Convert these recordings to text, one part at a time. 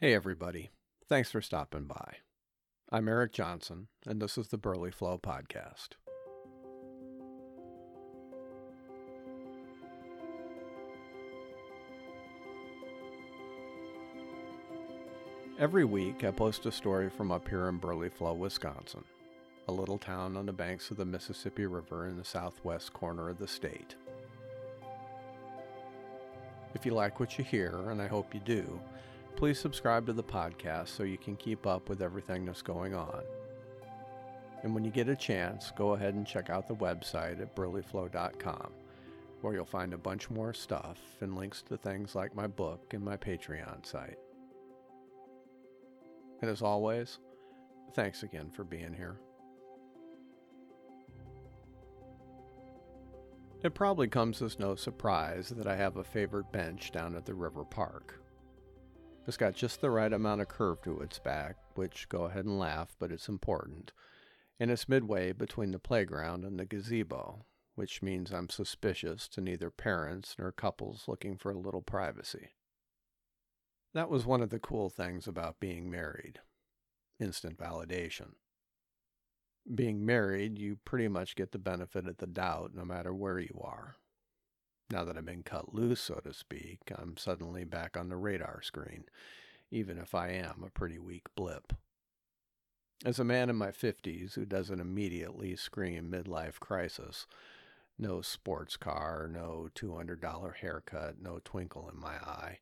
Hey, everybody. Thanks for stopping by. I'm Eric Johnson, and this is the Burley Flow Podcast. Every week, I post a story from up here in Burley Flow, Wisconsin, a little town on the banks of the Mississippi River in the southwest corner of the state. If you like what you hear, and I hope you do, please subscribe to the podcast so you can keep up with everything that's going on. And when you get a chance, go ahead and check out the website at burleyflow.com, where you'll find a bunch more stuff and links to things like my book and my Patreon site. And as always, thanks again for being here. It probably comes as no surprise that I have a favorite bench down at the river park. It's got just the right amount of curve to its back, which go ahead and laugh, but it's important. And it's midway between the playground and the gazebo, which means I'm suspicious to neither parents nor couples looking for a little privacy. That was one of the cool things about being married instant validation. Being married, you pretty much get the benefit of the doubt no matter where you are. Now that I've been cut loose, so to speak, I'm suddenly back on the radar screen, even if I am a pretty weak blip. As a man in my 50s who doesn't immediately scream midlife crisis, no sports car, no $200 haircut, no twinkle in my eye,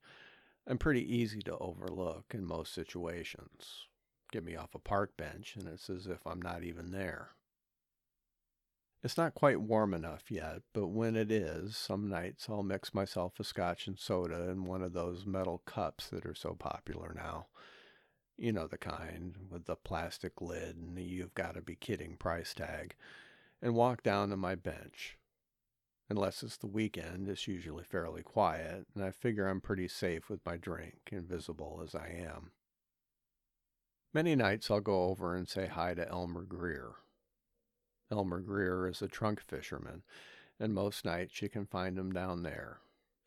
I'm pretty easy to overlook in most situations. Get me off a park bench, and it's as if I'm not even there. It's not quite warm enough yet, but when it is, some nights I'll mix myself a scotch and soda in one of those metal cups that are so popular now. You know the kind, with the plastic lid and the you've got to be kidding price tag, and walk down to my bench. Unless it's the weekend, it's usually fairly quiet, and I figure I'm pretty safe with my drink, invisible as I am. Many nights I'll go over and say hi to Elmer Greer, Elmer Greer is a trunk fisherman, and most nights you can find him down there,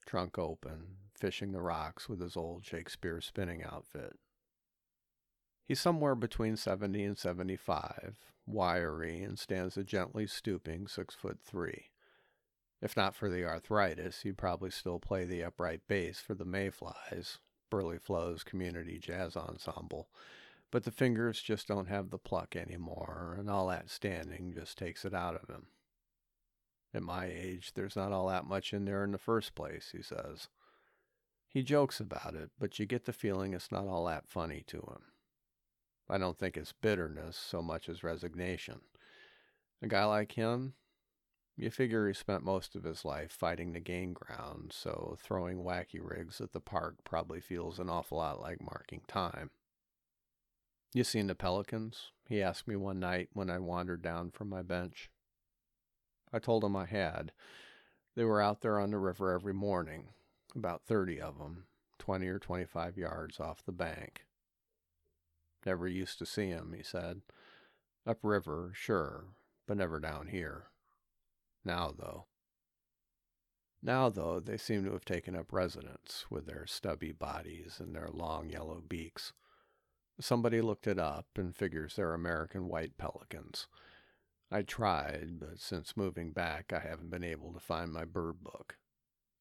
trunk open, fishing the rocks with his old Shakespeare spinning outfit. He's somewhere between 70 and 75, wiry, and stands a gently stooping six foot three. If not for the arthritis, he'd probably still play the upright bass for the Mayflies, Burley Flow's community jazz ensemble, but the fingers just don't have the pluck anymore, and all that standing just takes it out of him. At my age, there's not all that much in there in the first place, he says. He jokes about it, but you get the feeling it's not all that funny to him. I don't think it's bitterness so much as resignation. A guy like him, you figure he spent most of his life fighting to gain ground, so throwing wacky rigs at the park probably feels an awful lot like marking time. You seen the pelicans? He asked me one night when I wandered down from my bench. I told him I had. They were out there on the river every morning, about 30 of them, 20 or 25 yards off the bank. Never used to see 'em, he said. Upriver, sure, but never down here. Now, though. Now, though, they seem to have taken up residence with their stubby bodies and their long yellow beaks. Somebody looked it up and figures they're American white pelicans. I tried, but since moving back, I haven't been able to find my bird book.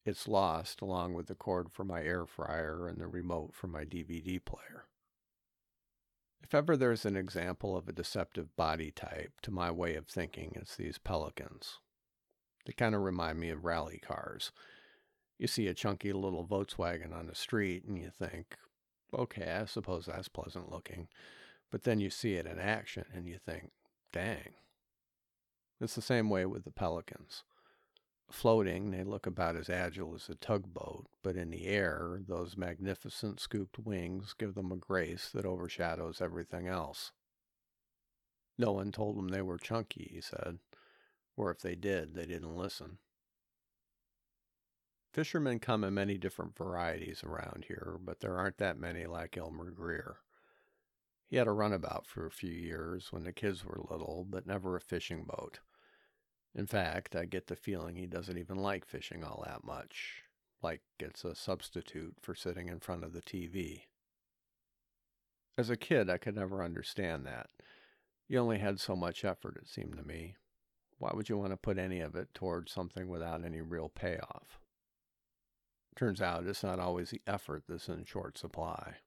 It's lost along with the cord for my air fryer and the remote for my DVD player. If ever there's an example of a deceptive body type, to my way of thinking, it's these pelicans. They kind of remind me of rally cars. You see a chunky little Volkswagen on the street and you think, okay, I suppose that's pleasant looking. But then you see it in action and you think, dang. It's the same way with the pelicans. Floating, they look about as agile as a tugboat, but in the air, those magnificent scooped wings give them a grace that overshadows everything else. No one told them they were chunky, he said, or if they did, they didn't listen. Fishermen come in many different varieties around here, but there aren't that many like Elmer Greer. He had a runabout for a few years when the kids were little, but never a fishing boat. In fact, I get the feeling he doesn't even like fishing all that much, like it's a substitute for sitting in front of the TV. As a kid, I could never understand that. You only had so much effort, it seemed to me. Why would you want to put any of it towards something without any real payoff? Turns out it's not always the effort that's in short supply.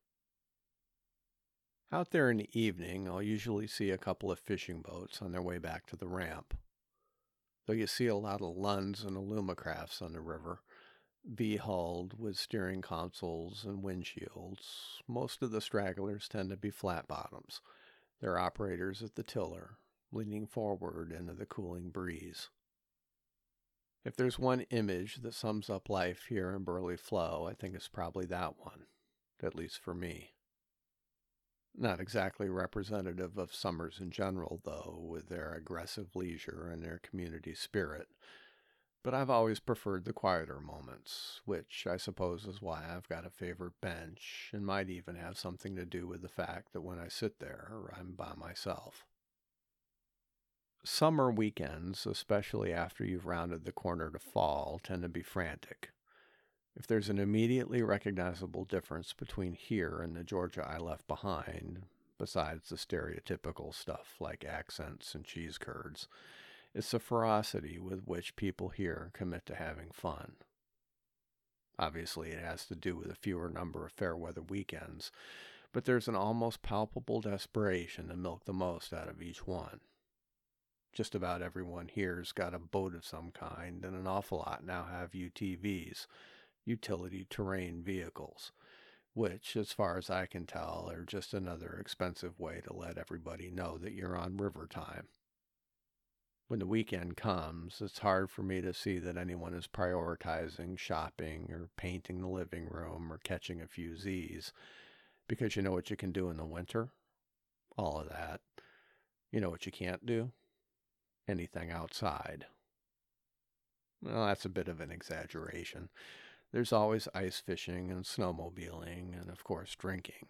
Out there in the evening, I'll usually see a couple of fishing boats on their way back to the ramp. Though you see a lot of Lunds and Alumacrafts on the river, V-hulled with steering consoles and windshields. Most of the stragglers tend to be flat bottoms, their operators at the tiller, leaning forward into the cooling breeze. If there's one image that sums up life here in Burley Flow, I think it's probably that one, at least for me. Not exactly representative of summers in general, though, with their aggressive leisure and their community spirit but I've always preferred the quieter moments, which I suppose is why I've got a favorite bench and might even have something to do with the fact that when I sit there, I'm by myself. Summer weekends, especially after you've rounded the corner to fall, tend to be frantic. If there's an immediately recognizable difference between here and the Georgia I left behind, besides the stereotypical stuff like accents and cheese curds, it's the ferocity with which people here commit to having fun. Obviously, it has to do with a fewer number of fair weather weekends, but there's an almost palpable desperation to milk the most out of each one. Just about everyone here's got a boat of some kind, and an awful lot now have UTVs, utility terrain vehicles, which, as far as I can tell, are just another expensive way to let everybody know that you're on river time when the weekend comes, it's hard for me to see that anyone is prioritizing shopping or painting the living room or catching a few Z's because you know what you can do in the winter? All of that. You know what you can't do? Anything outside. Well, that's a bit of an exaggeration. There's always ice fishing and snowmobiling and, of course, drinking.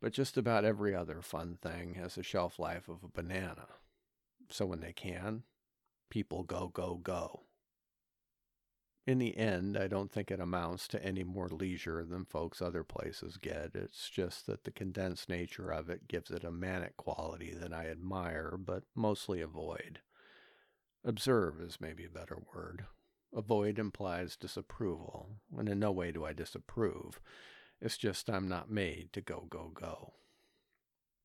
But just about every other fun thing has a shelf life of a banana so when they can, people go, go, go. In the end, I don't think it amounts to any more leisure than folks other places get. It's just that the condensed nature of it gives it a manic quality that I admire, but mostly avoid. Observe is maybe a better word. Avoid implies disapproval, and in no way do I disapprove. It's just I'm not made to go, go, go.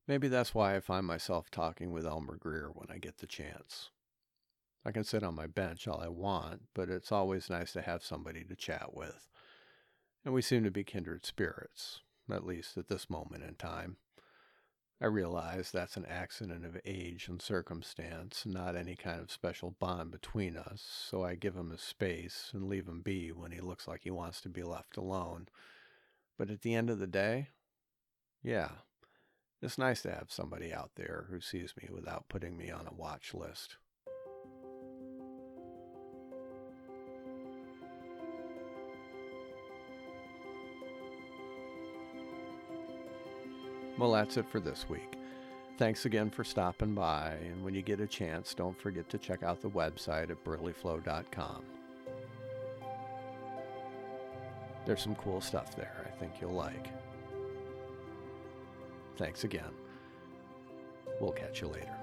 Maybe that's why I find myself talking with Elmer Greer when I get the chance. I can sit on my bench all I want, but it's always nice to have somebody to chat with. And we seem to be kindred spirits, at least at this moment in time. I realize that's an accident of age and circumstance, not any kind of special bond between us, so I give him his space and leave him be when he looks like he wants to be left alone. But at the end of the day, yeah, it's nice to have somebody out there who sees me without putting me on a watch list. Well, that's it for this week. Thanks again for stopping by, and when you get a chance, don't forget to check out the website at burleyflow.com. There's some cool stuff there I think you'll like. Thanks again. We'll catch you later.